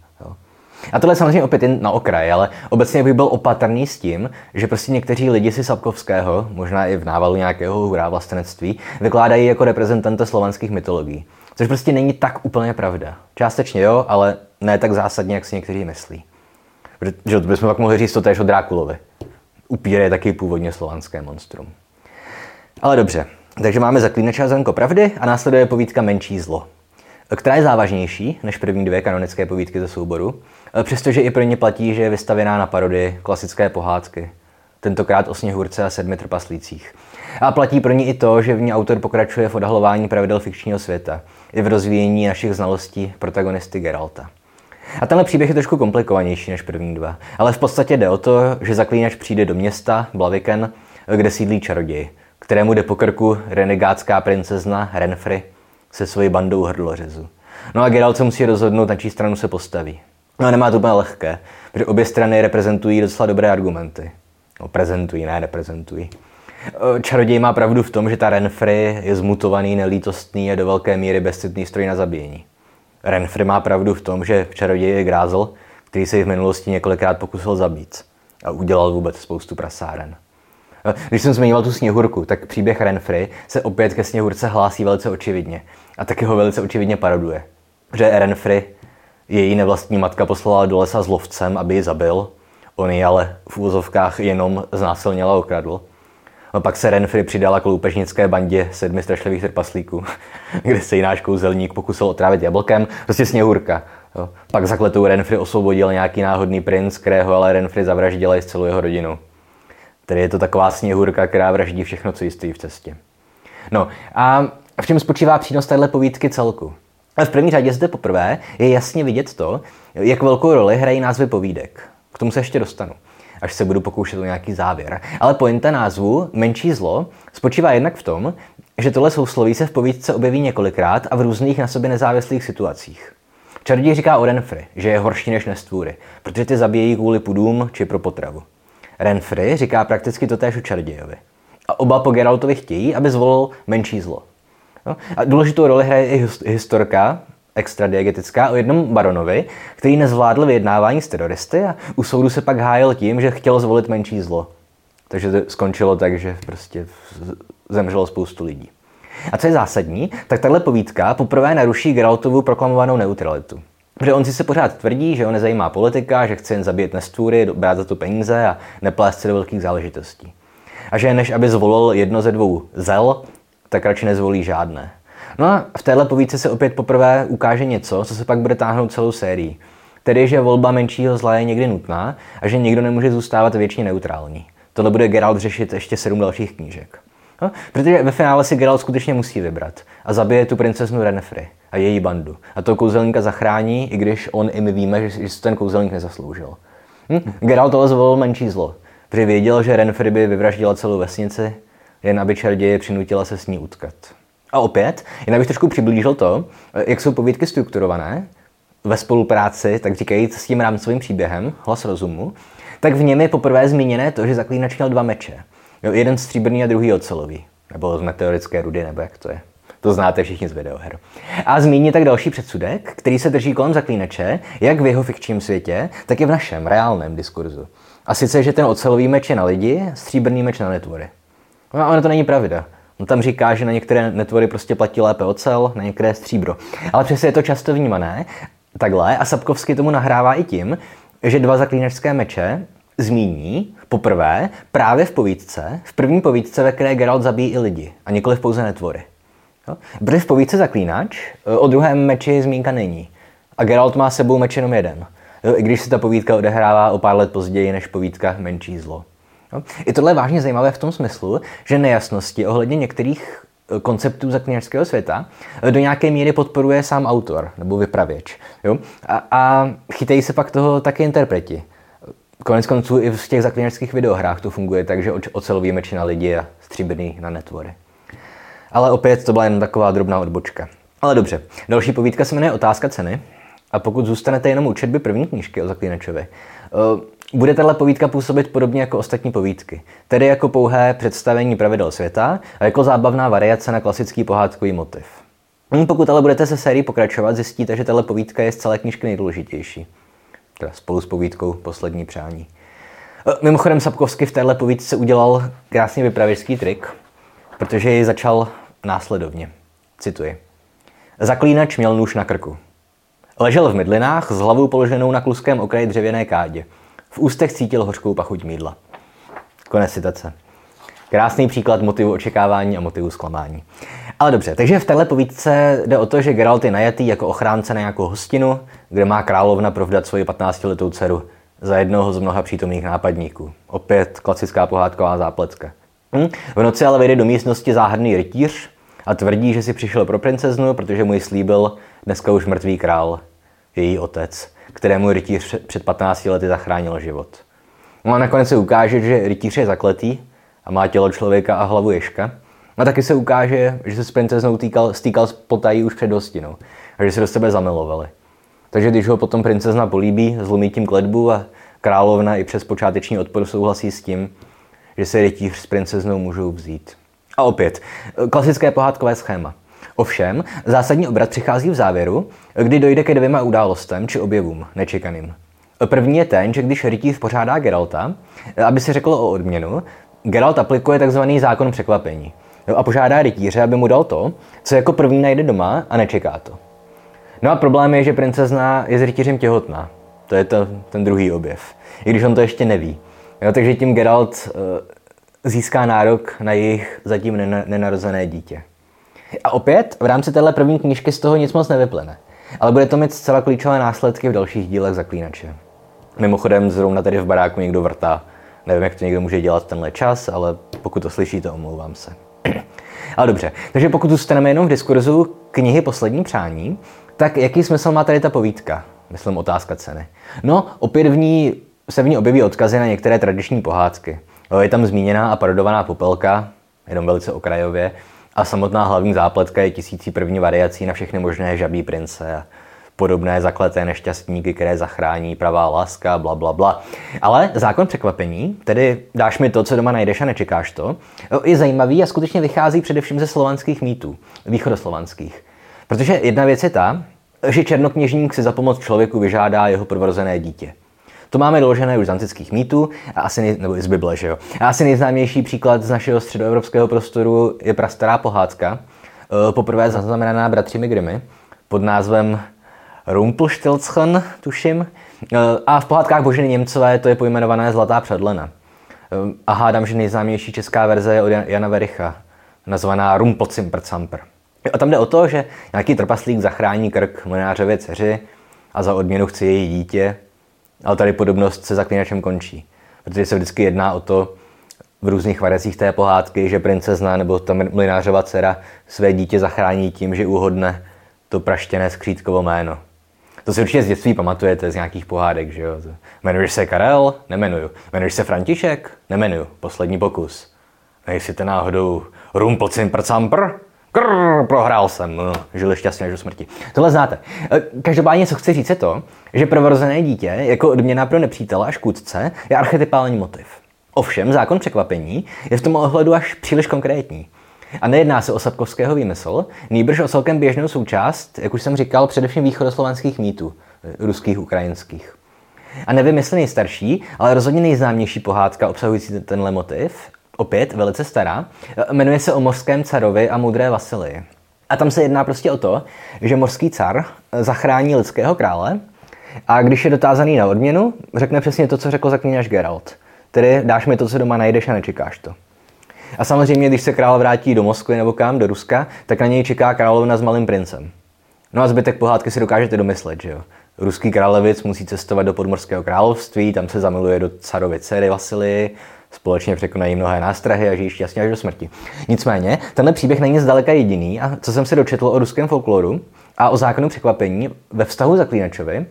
A tohle samozřejmě opět jen na okraj, ale obecně bych byl opatrný s tím, že prostě někteří lidi si Sapkovského, možná i v návalu nějakého hurá vlastenectví, vykládají jako reprezentanta slovanských mytologií. Což prostě není tak úplně pravda. Částečně jo, ale ne tak zásadně, jak si někteří myslí. Protože to bychom pak mohli říct to též o Drákulovi. Upír je taky původně slovanské monstrum. Ale dobře, takže máme zaklínače a zrnko pravdy a následuje povídka Menší zlo, která je závažnější než první dvě kanonické povídky ze souboru, přestože i pro ně platí, že je vystavěná na parodii klasické pohádky, tentokrát o sněhurce a sedmi trpaslících. A platí pro ní i to, že v ní autor pokračuje v odhalování pravidel fikčního světa, i v rozvíjení našich znalostí protagonisty Geralta. A tenhle příběh je trošku komplikovanější než první dva, ale v podstatě jde o to, že zaklínač přijde do města Blaviken, kde sídlí čaroděj, kterému jde po krku renegátská princezna Renfry se svojí bandou hrdlořezu. No a Geralt se musí rozhodnout, na čí stranu se postaví. No a nemá to úplně lehké, protože obě strany reprezentují docela dobré argumenty. No, prezentují, ne reprezentují. Čaroděj má pravdu v tom, že ta Renfry je zmutovaný, nelítostný a do velké míry bezcitný stroj na zabíjení. Renfry má pravdu v tom, že čaroděj je grázl, který se v minulosti několikrát pokusil zabít a udělal vůbec spoustu prasáren. Když jsem zmiňoval tu sněhurku, tak příběh Renfry se opět ke sněhurce hlásí velice očividně a taky ho velice očividně paroduje. Že Renfry její nevlastní matka poslala do lesa s lovcem, aby ji zabil, on ji ale v úvozovkách jenom znásilnil a okradl. A pak se Renfry přidala k loupežnické bandě sedmi strašlivých trpaslíků, kde se náš kouzelník pokusil otrávit jablkem, prostě sněhurka. Jo. Pak zakletou Renfry osvobodil nějaký náhodný princ, kterého ale Renfry zavraždila i s celou jeho rodinu. Tedy je to taková sněhurka, která vraždí všechno, co stojí v cestě. No a v čem spočívá přínos téhle povídky celku? Ale v první řadě zde poprvé je jasně vidět to, jak velkou roli hrají názvy povídek. K tomu se ještě dostanu, až se budu pokoušet o nějaký závěr. Ale pointa názvu Menší zlo spočívá jednak v tom, že tohle sousloví se v povídce objeví několikrát a v různých na sobě nezávislých situacích. Čaroděj říká o Renfry, že je horší než nestvůry, protože ty zabíjejí kvůli pudům či pro potravu. Renfry říká prakticky totéž o čarodějovi. A oba po Geraltovi chtějí, aby zvolil menší zlo. No? A důležitou roli hraje i historka, extradiegetická o jednom baronovi, který nezvládl vyjednávání s teroristy a u soudu se pak hájil tím, že chtěl zvolit menší zlo. Takže to skončilo tak, že prostě zemřelo spoustu lidí. A co je zásadní, tak tahle povídka poprvé naruší Geraltovu proklamovanou neutralitu. Protože on si se pořád tvrdí, že ho nezajímá politika, že chce jen zabít nestvůry, brát za to peníze a neplést se do velkých záležitostí. A že než aby zvolil jedno ze dvou zel, tak radši nezvolí žádné. No a v téhle povídce se opět poprvé ukáže něco, co se pak bude táhnout celou sérii. Tedy, že volba menšího zla je někdy nutná a že nikdo nemůže zůstávat věčně neutrální. Tohle bude Geralt řešit ještě sedm dalších knížek. No, protože ve finále si Geralt skutečně musí vybrat a zabije tu princeznu Renfri a její bandu. A toho kouzelníka zachrání, i když on i my víme, že, že ten kouzelník nezasloužil. Hm? Geralt ale zvolil menší zlo, protože věděl, že Renfri by vyvraždila celou vesnici, jen aby čarděje přinutila se s ní utkat. A opět, jen abych trošku přiblížil to, jak jsou povídky strukturované, ve spolupráci, tak říkají, s tím rámcovým příběhem, hlas rozumu, tak v něm je poprvé zmíněné to, že zaklínač měl dva meče. Jo, jeden stříbrný a druhý ocelový. Nebo z meteorické rudy, nebo jak to je. To znáte všichni z videoher. A zmíní tak další předsudek, který se drží kolem zaklínače, jak v jeho fikčním světě, tak i v našem reálném diskurzu. A sice, že ten ocelový meč je na lidi, stříbrný meč na netvory. No, ale to není pravda. On tam říká, že na některé netvory prostě platí lépe ocel, na některé stříbro. Ale přesně je to často vnímané takhle a Sapkovsky tomu nahrává i tím, že dva zaklínačské meče zmíní poprvé právě v povídce, v první povídce, ve které Geralt zabíjí i lidi a nikoli pouze netvory. Jo? V povídce Zaklínač e, o druhém meči zmínka není. A Geralt má sebou meč jenom jeden. Jo? I když se ta povídka odehrává o pár let později než povídka Menší zlo. Jo? I tohle je vážně zajímavé v tom smyslu, že nejasnosti ohledně některých e, konceptů zaklínačského světa e, do nějaké míry podporuje sám autor nebo vypravěč. Jo? A, a chytají se pak toho také interpreti. Konec konců i v těch zaklínačských videohrách to funguje tak, že ocelový meči na lidi a stříbrný na netvory. Ale opět to byla jen taková drobná odbočka. Ale dobře, další povídka se jmenuje Otázka ceny. A pokud zůstanete jenom u četby první knížky o zaklínačovi, eh, bude tahle povídka působit podobně jako ostatní povídky, tedy jako pouhé představení pravidel světa a jako zábavná variace na klasický pohádkový motiv. Pokud ale budete se sérii pokračovat, zjistíte, že tahle povídka je z celé knížky nejdůležitější teda spolu s povídkou Poslední přání. E, mimochodem Sapkovsky v téhle povídce udělal krásný vypravěčský trik, protože ji začal následovně. Cituji. Zaklínač měl nůž na krku. Ležel v mydlinách s hlavou položenou na kluském okraji dřevěné kádě. V ústech cítil hořkou pachuť mídla. Konec citace. Krásný příklad motivu očekávání a motivu zklamání. Ale dobře, takže v téhle povídce jde o to, že Geralt je najatý jako ochránce na nějakou hostinu, kde má královna provdat svoji 15-letou dceru za jednoho z mnoha přítomných nápadníků. Opět klasická pohádková zápletka. Hm? V noci ale vejde do místnosti záhadný rytíř a tvrdí, že si přišel pro princeznu, protože mu ji slíbil dneska už mrtvý král, její otec, kterému rytíř před 15 lety zachránil život. No a nakonec se ukáže, že rytíř je zakletý a má tělo člověka a hlavu ješka. A taky se ukáže, že se s princeznou týkal, stýkal s potají už před hostinou a že se do sebe zamilovali. Takže když ho potom princezna políbí, zlomí tím kledbu a královna i přes počáteční odpor souhlasí s tím, že se rytíř s princeznou můžou vzít. A opět, klasické pohádkové schéma. Ovšem, zásadní obrat přichází v závěru, kdy dojde ke dvěma událostem či objevům nečekaným. První je ten, že když rytíř pořádá Geralta, aby se řeklo o odměnu, Geralt aplikuje tzv. zákon překvapení a požádá rytíře, aby mu dal to, co jako první najde doma a nečeká to. No a problém je, že princezna je s rytířem těhotná. To je to, ten druhý objev. I když on to ještě neví. Jo, takže tím Geralt uh, získá nárok na jejich zatím nenarozené dítě. A opět, v rámci téhle první knížky z toho nic moc nevyplyne. Ale bude to mít zcela klíčové následky v dalších dílech Zaklínače. Mimochodem, zrovna tady v baráku někdo vrtá. Nevím, jak to někdo může dělat tenhle čas, ale pokud to slyšíte, omlouvám se. ale dobře, takže pokud zůstaneme jenom v diskurzu knihy Poslední přání, tak jaký smysl má tady ta povídka? Myslím otázka ceny. No, opět v ní se v ní objeví odkazy na některé tradiční pohádky. Je tam zmíněná a parodovaná popelka, jenom velice okrajově, a samotná hlavní zápletka je tisící první variací na všechny možné žabí prince a podobné zakleté nešťastníky, které zachrání pravá láska, bla, bla, bla. Ale zákon překvapení, tedy dáš mi to, co doma najdeš a nečekáš to, je zajímavý a skutečně vychází především ze slovanských mýtů, východoslovanských. Protože jedna věc je ta, že černokněžník si za pomoc člověku vyžádá jeho prvorozené dítě. To máme doložené už z antických mýtů, a asi nej, nebo z Bible, že jo. A asi nejznámější příklad z našeho středoevropského prostoru je prastará pohádka, eh, poprvé zaznamenaná bratřími Grimmy, pod názvem Rumpelstiltschen, tuším. Eh, a v pohádkách Boženy Němcové to je pojmenované Zlatá předlena. Eh, a hádám, že nejznámější česká verze je od Jana Vericha, nazvaná Rumpocimprcamper. A tam jde o to, že nějaký trpaslík zachrání krk mlinářově dceři a za odměnu chce její dítě, ale tady podobnost se zaklínačem končí. Protože se vždycky jedná o to, v různých variacích té pohádky, že princezna nebo ta mlinářova dcera své dítě zachrání tím, že uhodne to praštěné skřítkovo jméno. To si určitě z dětství pamatujete z nějakých pohádek, že jo? Jmenuješ se Karel? Nemenuju. Jmenuješ se František? Nemenuju. Poslední pokus. Nejsi to náhodou Rumpocin prcampr? Krr, prohrál jsem, no, šťastně až do smrti. Tohle znáte. E, každopádně, co chci říct, je to, že prvorozené dítě jako odměna pro nepřítele a škůdce je archetypální motiv. Ovšem, zákon překvapení je v tom ohledu až příliš konkrétní. A nejedná se o Sapkovského výmysl, nýbrž o celkem běžnou součást, jak už jsem říkal, především východoslovanských mýtů, e, ruských, ukrajinských. A nevím, jestli nejstarší, ale rozhodně nejznámější pohádka obsahující tenhle motiv opět velice stará, jmenuje se o mořském carovi a moudré Vasily. A tam se jedná prostě o to, že mořský car zachrání lidského krále a když je dotázaný na odměnu, řekne přesně to, co řekl zaklínač Geralt. Tedy dáš mi to, co doma najdeš a nečekáš to. A samozřejmě, když se král vrátí do Moskvy nebo kam, do Ruska, tak na něj čeká královna s malým princem. No a zbytek pohádky si dokážete domyslet, že jo. Ruský králevic musí cestovat do podmorského království, tam se zamiluje do carovy dcery Vasily, společně překonají mnohé nástrahy a žijí šťastně až do smrti. Nicméně, tenhle příběh není zdaleka jediný a co jsem si dočetl o ruském folkloru a o zákonu překvapení ve vztahu zaklínačovi,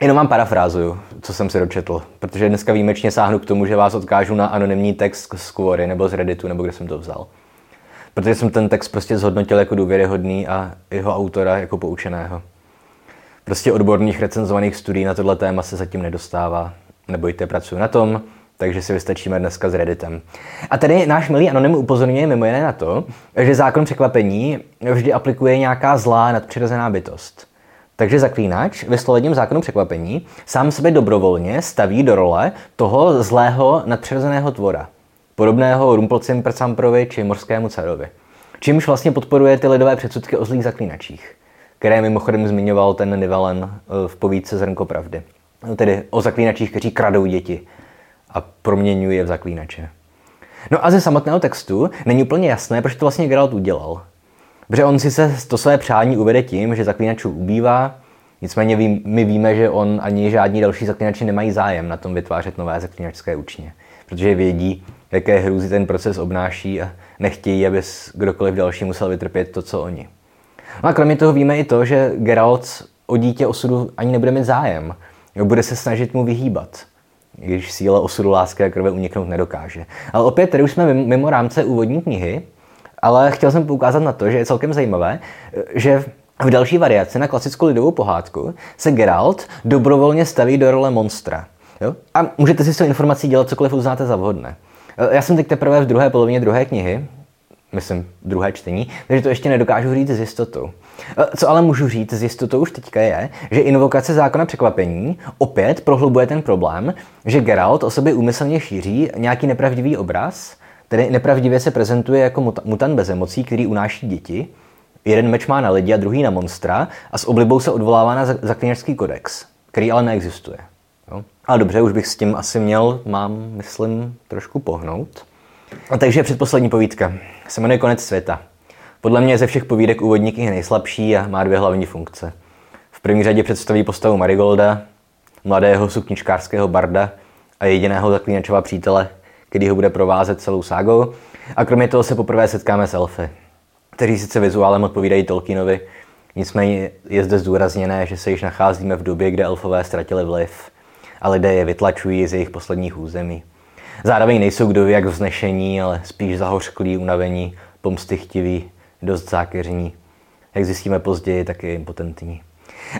Jenom vám parafrázuju, co jsem si dočetl, protože dneska výjimečně sáhnu k tomu, že vás odkážu na anonymní text z Quory nebo z Redditu, nebo kde jsem to vzal. Protože jsem ten text prostě zhodnotil jako důvěryhodný a jeho autora jako poučeného. Prostě odborných recenzovaných studií na tohle téma se zatím nedostává. Nebojte, pracuji na tom takže si vystačíme dneska s Redditem. A tady náš milý anonym upozorňuje mimo jiné na to, že zákon překvapení vždy aplikuje nějaká zlá nadpřirozená bytost. Takže zaklínač ve slovedním zákonu překvapení sám sebe dobrovolně staví do role toho zlého nadpřirozeného tvora, podobného Rumpelcim Prcamprovi či morskému carovi. Čímž vlastně podporuje ty lidové předsudky o zlých zaklínačích, které mimochodem zmiňoval ten Nivelen eh, v povídce Zrnko pravdy. Tedy o zaklínačích, kteří kradou děti a proměňuje je v zaklínače. No a ze samotného textu není úplně jasné, proč to vlastně Geralt udělal. Protože on si se to své přání uvede tím, že zaklínačů ubývá, nicméně ví, my víme, že on ani žádní další zaklínači nemají zájem na tom vytvářet nové zaklínačské učně. Protože vědí, jaké hrůzy ten proces obnáší a nechtějí, aby kdokoliv další musel vytrpět to, co oni. No a kromě toho víme i to, že Geralt o dítě osudu ani nebude mít zájem. Bude se snažit mu vyhýbat když síla osudu lásky a krve uniknout nedokáže. Ale opět, tady už jsme mimo rámce úvodní knihy, ale chtěl jsem poukázat na to, že je celkem zajímavé, že v další variaci na klasickou lidovou pohádku se Geralt dobrovolně staví do role monstra. Jo? A můžete si s tou informací dělat cokoliv uznáte za vhodné. Já jsem teď teprve v druhé polovině druhé knihy, myslím, druhé čtení, takže to ještě nedokážu říct s jistotou. E, co ale můžu říct s jistotou už teďka je, že invokace zákona překvapení opět prohlubuje ten problém, že Geralt o sobě úmyslně šíří nějaký nepravdivý obraz, tedy nepravdivě se prezentuje jako mutant bez emocí, který unáší děti, jeden meč má na lidi a druhý na monstra a s oblibou se odvolává na zaklínačský kodex, který ale neexistuje. Jo? Ale dobře, už bych s tím asi měl, mám, myslím, trošku pohnout. A takže předposlední povídka. Se jmenuje Konec světa. Podle mě je ze všech povídek úvodní knihy nejslabší a má dvě hlavní funkce. V první řadě představí postavu Marigolda, mladého sukničkářského barda a jediného zaklínačova přítele, který ho bude provázet celou ságou. A kromě toho se poprvé setkáme s elfy, kteří sice vizuálem odpovídají Tolkienovi, nicméně je zde zdůrazněné, že se již nacházíme v době, kde elfové ztratili vliv a lidé je vytlačují z jejich posledních území. Zároveň nejsou kdo ví jak vznešení, ale spíš zahořklí, unavení, pomstychtiví, dost zákeřní. Jak zjistíme později, tak i impotentní.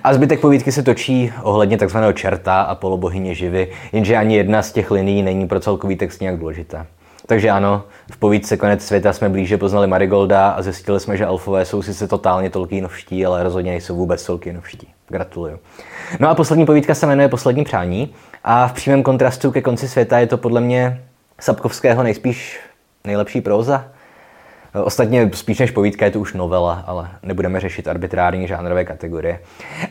A zbytek povídky se točí ohledně takzvaného čerta a polobohyně živy, jenže ani jedna z těch liní není pro celkový text nějak důležitá. Takže ano, v povídce Konec světa jsme blíže poznali Marigolda a zjistili jsme, že elfové jsou sice totálně Tolkienovští, ale rozhodně nejsou vůbec Tolkienovští. Gratuluju. No a poslední povídka se jmenuje Poslední přání a v přímém kontrastu ke konci světa je to podle mě Sapkovského nejspíš nejlepší próza. Ostatně spíš než povídka je to už novela, ale nebudeme řešit arbitrární žánrové kategorie.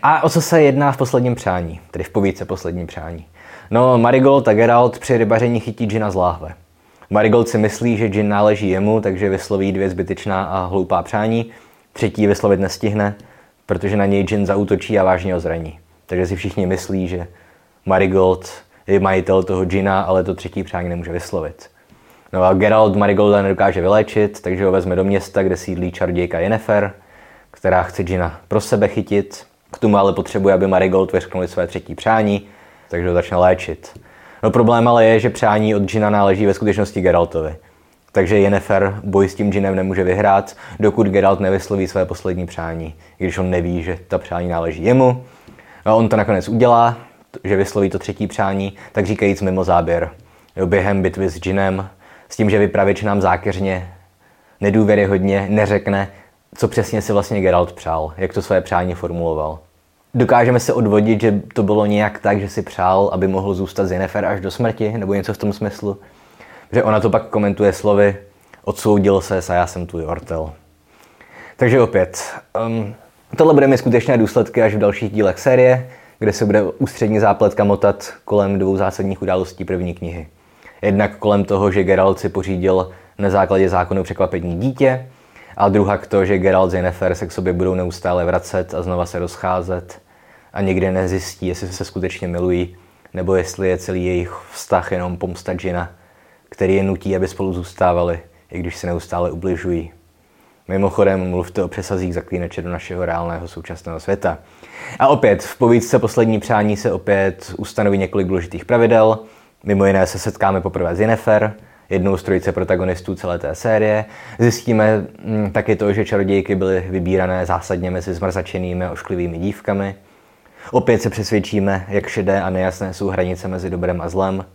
A o co se jedná v posledním přání, tedy v povídce posledním přání? No, Marigold a Geralt při rybaření chytí džina z láhve. Marigold si myslí, že džin náleží jemu, takže vysloví dvě zbytečná a hloupá přání. Třetí vyslovit nestihne, protože na něj džin zautočí a vážně ho zraní. Takže si všichni myslí, že Marigold je majitel toho džina, ale to třetí přání nemůže vyslovit. No a Geralt Marigolda nedokáže vyléčit, takže ho vezme do města, kde sídlí čarodějka Yennefer, která chce džina pro sebe chytit. K tomu ale potřebuje, aby Marigold vyřknul své třetí přání, takže ho začne léčit. No problém ale je, že přání od džina náleží ve skutečnosti Geraltovi. Takže Yennefer boj s tím džinem nemůže vyhrát, dokud Geralt nevysloví své poslední přání, když on neví, že ta přání náleží jemu. A on to nakonec udělá, že vysloví to třetí přání, tak říkajíc mimo záběr. Jo, během bitvy s džinem, s tím, že vypravěč nám zákeřně, nedůvěryhodně neřekne, co přesně si vlastně Geralt přál, jak to své přání formuloval. Dokážeme se odvodit, že to bylo nějak tak, že si přál, aby mohl zůstat z Yennefer až do smrti, nebo něco v tom smyslu. Že ona to pak komentuje slovy, odsoudil se a já jsem tvůj ortel. Takže opět, um, tohle bude mít skutečné důsledky až v dalších dílech série, kde se bude ústřední zápletka motat kolem dvou zásadních událostí první knihy. Jednak kolem toho, že Geralt si pořídil na základě zákonu překvapení dítě, a druhá to, že Geralt z Yennefer se k sobě budou neustále vracet a znova se rozcházet a nikdy nezjistí, jestli se skutečně milují, nebo jestli je celý jejich vztah jenom pomsta Gina, který je nutí, aby spolu zůstávali, i když se neustále ubližují. Mimochodem mluvte o přesazích zaklínače do našeho reálného současného světa. A opět, v povídce Poslední přání se opět ustanoví několik důležitých pravidel. Mimo jiné se setkáme poprvé s Yennefer, jednou z trojice protagonistů celé té série. Zjistíme mm, taky to, že čarodějky byly vybírané zásadně mezi zmrzačenými a ošklivými dívkami. Opět se přesvědčíme, jak šedé a nejasné jsou hranice mezi dobrem a zlem,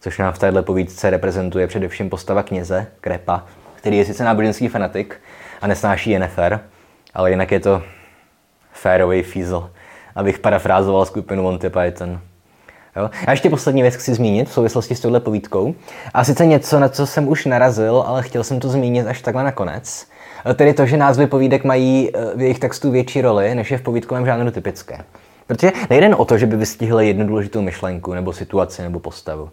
což nám v této povídce reprezentuje především postava kněze, Krepa, který je sice náboženský fanatik a nesnáší je nefer, ale jinak je to férový fízl, abych parafrázoval skupinu Monty Python. Jo? A ještě poslední věc chci zmínit v souvislosti s touhle povídkou. A sice něco, na co jsem už narazil, ale chtěl jsem to zmínit až takhle nakonec. Tedy to, že názvy povídek mají eh, v jejich textu větší roli, než je v povídkovém žánru typické. Protože nejde o to, že by vystihli jednu důležitou myšlenku, nebo situaci, nebo postavu.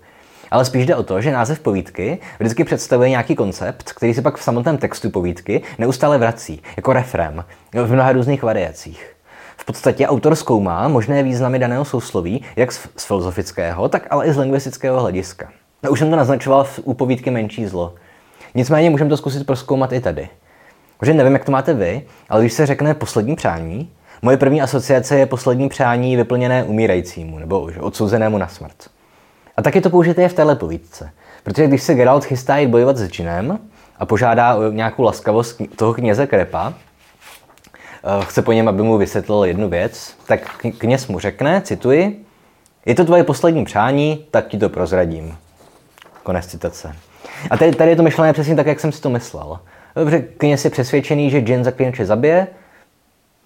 Ale spíš jde o to, že název povídky vždycky představuje nějaký koncept, který se pak v samotném textu povídky neustále vrací, jako refrém, v mnoha různých variacích. V podstatě autor zkoumá možné významy daného sousloví, jak z, filozofického, tak ale i z lingvistického hlediska. No, už jsem to naznačoval v úpovídky Menší zlo. Nicméně můžeme to zkusit proskoumat i tady. Protože nevím, jak to máte vy, ale když se řekne poslední přání, moje první asociace je poslední přání vyplněné umírajícímu nebo odsouzenému na smrt. A taky to použijete v téhle povídce. Protože když se Geralt chystá jít bojovat s džinem a požádá o nějakou laskavost toho kněze Krepa, chce po něm, aby mu vysvětlil jednu věc, tak kněz mu řekne, cituji, je to tvoje poslední přání, tak ti to prozradím. Konec citace. A tady, tady je to myšlené přesně tak, jak jsem si to myslel. Dobře, kněz je přesvědčený, že Jin zaklínače zabije,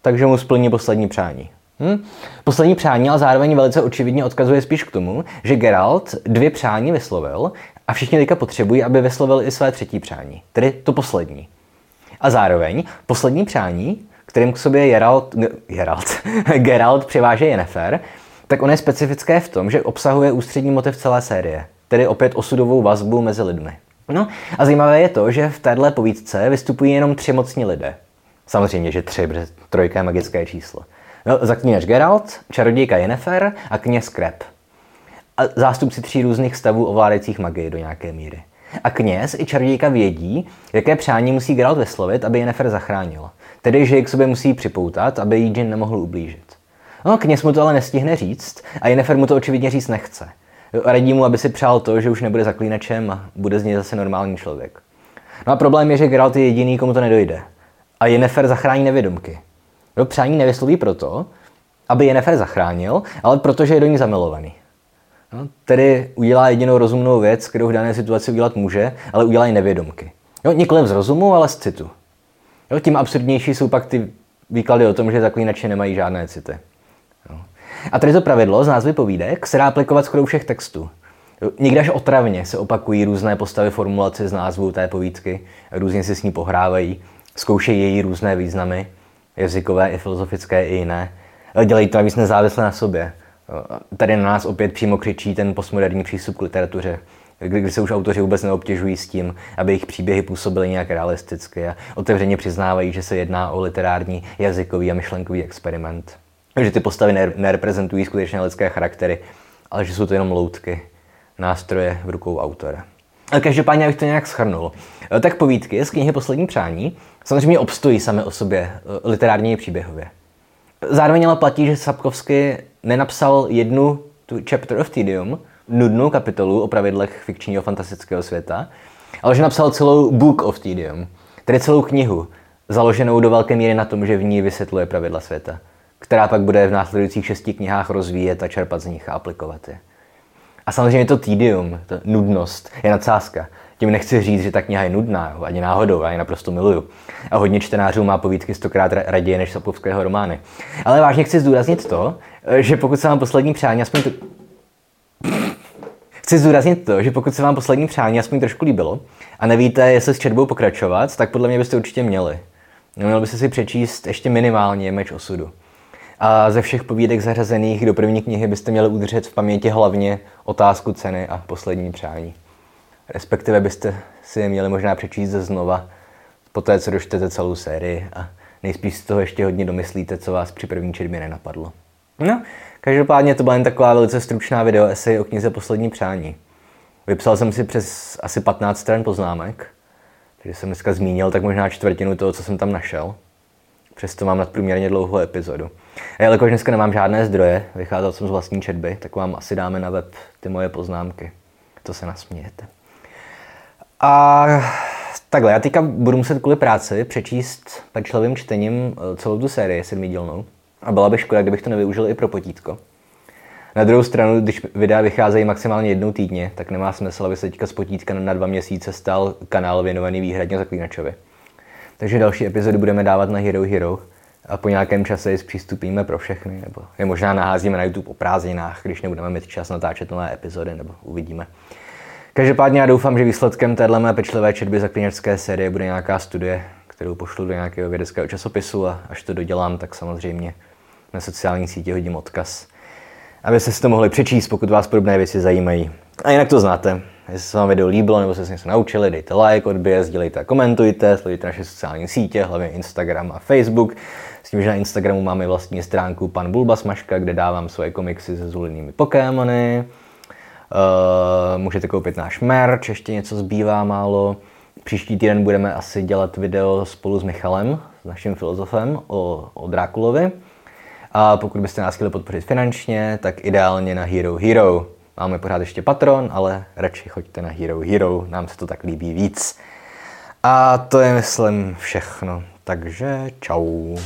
takže mu splní poslední přání. Hm? Poslední přání ale zároveň velice očividně odkazuje spíš k tomu, že Geralt dvě přání vyslovil a všichni teďka potřebují, aby vyslovil i své třetí přání, tedy to poslední. A zároveň poslední přání kterým k sobě Geralt, Geralt, Geralt přiváže Yennefer, tak on je specifické v tom, že obsahuje ústřední motiv celé série, tedy opět osudovou vazbu mezi lidmi. No a zajímavé je to, že v téhle povídce vystupují jenom tři mocní lidé. Samozřejmě, že tři, protože trojka je magické číslo. No, zaklínač Geralt, čarodějka Yennefer a kněz Krep. A zástupci tří různých stavů ovládajících magii do nějaké míry. A kněz i čarodějka vědí, jaké přání musí Geralt vyslovit, aby Yennefer zachránil. Tedy, že ji k sobě musí připoutat, aby jí Jin nemohl ublížit. No, kněz mu to ale nestihne říct a Yennefer mu to očividně říct nechce. Radí mu, aby si přál to, že už nebude zaklínačem a bude z něj zase normální člověk. No a problém je, že Geralt je jediný, komu to nedojde. A Yennefer zachrání nevědomky. Jo, přání nevysloví proto, aby Jennifer zachránil, ale protože je do ní zamilovaný. No, tedy udělá jedinou rozumnou věc, kterou v dané situaci udělat může, ale udělá ji nevědomky. Jo, nikoliv z rozumu, ale z citu. Jo, tím absurdnější jsou pak ty výklady o tom, že zaklínači nemají žádné city. Jo. A tady to pravidlo z názvy povídek se dá aplikovat skoro všech textů. Někde až otravně se opakují různé postavy formulace z názvu té povídky, různě si s ní pohrávají, zkoušejí její různé významy, jazykové i filozofické i jiné. Dělají to navíc nezávisle na sobě. Tady na nás opět přímo křičí ten postmoderní přístup k literatuře, kdy se už autoři vůbec neobtěžují s tím, aby jejich příběhy působily nějak realisticky a otevřeně přiznávají, že se jedná o literární, jazykový a myšlenkový experiment. Že ty postavy nereprezentují skutečně lidské charaktery, ale že jsou to jenom loutky, nástroje v rukou autora. Ale každopádně, abych to nějak schrnul. Tak povídky z knihy Poslední přání samozřejmě obstojí sami o sobě eh, literárně i příběhově. Zároveň ale platí, že Sapkovsky nenapsal jednu tu Chapter of Tedium, nudnou kapitolu o pravidlech fikčního fantastického světa, ale že napsal celou Book of Tedium, tedy celou knihu, založenou do velké míry na tom, že v ní vysvětluje pravidla světa, která pak bude v následujících šesti knihách rozvíjet a čerpat z nich a aplikovat je. A samozřejmě to tedium, to nudnost, je nadsázka. Tím nechci říct, že ta kniha je nudná, ani náhodou, já ji naprosto miluju. A hodně čtenářů má povídky stokrát raději než Sapovského romány. Ale vážně chci zdůraznit to, že pokud se vám poslední přání aspoň. Chci zdůraznit to, že pokud se vám poslední přání aspoň trošku líbilo a nevíte, jestli s četbou pokračovat, tak podle mě byste určitě měli. Měl byste si přečíst ještě minimálně Meč osudu. A ze všech povídek zařazených do první knihy byste měli udržet v paměti hlavně otázku ceny a poslední přání. Respektive byste si je měli možná přečíst znova, po té, co dočtete celou sérii a nejspíš z toho ještě hodně domyslíte, co vás při první četbě nenapadlo. No, každopádně to byla jen taková velice stručná video esej o knize Poslední přání. Vypsal jsem si přes asi 15 stran poznámek, takže jsem dneska zmínil tak možná čtvrtinu toho, co jsem tam našel. Přesto mám nadprůměrně dlouhou epizodu. A jelikož dneska nemám žádné zdroje, vycházel jsem z vlastní četby, tak vám asi dáme na web ty moje poznámky. To se nasmějete. A takhle, já teďka budu muset kvůli práci přečíst pečlivým čtením eh, celou tu sérii sedmidílnou. A byla by škoda, kdybych to nevyužil i pro potítko. Na druhou stranu, když videa vycházejí maximálně jednou týdně, tak nemá smysl, aby se teďka z potítka na dva měsíce stal kanál věnovaný výhradně zaklínačovi. Takže další epizody budeme dávat na Hero Hero a po nějakém čase je zpřístupíme pro všechny, nebo je možná naházíme na YouTube o prázdninách, když nebudeme mít čas natáčet nové epizody, nebo uvidíme. Každopádně já doufám, že výsledkem téhle mé pečlivé četby zaklínačské série bude nějaká studie, kterou pošlu do nějakého vědeckého časopisu a až to dodělám, tak samozřejmě na sociální sítě hodím odkaz, abyste si to mohli přečíst, pokud vás podobné věci zajímají. A jinak to znáte. Jestli se vám video líbilo nebo jste se něco naučili, dejte like, odběr, sdílejte a komentujte, sledujte naše sociální sítě, hlavně Instagram a Facebook. S tím, že na Instagramu máme vlastní stránku Pan Bulba Smaška, kde dávám svoje komiksy se zulenými Pokémony. Uh, můžete koupit náš merch, ještě něco zbývá málo. Příští týden budeme asi dělat video spolu s Michalem, s naším filozofem, o, o Drákulovi. A pokud byste nás chtěli podpořit finančně, tak ideálně na Hero Hero. Máme pořád ještě Patron, ale radši choďte na Hero Hero, nám se to tak líbí víc. A to je, myslím, všechno. Takže čau.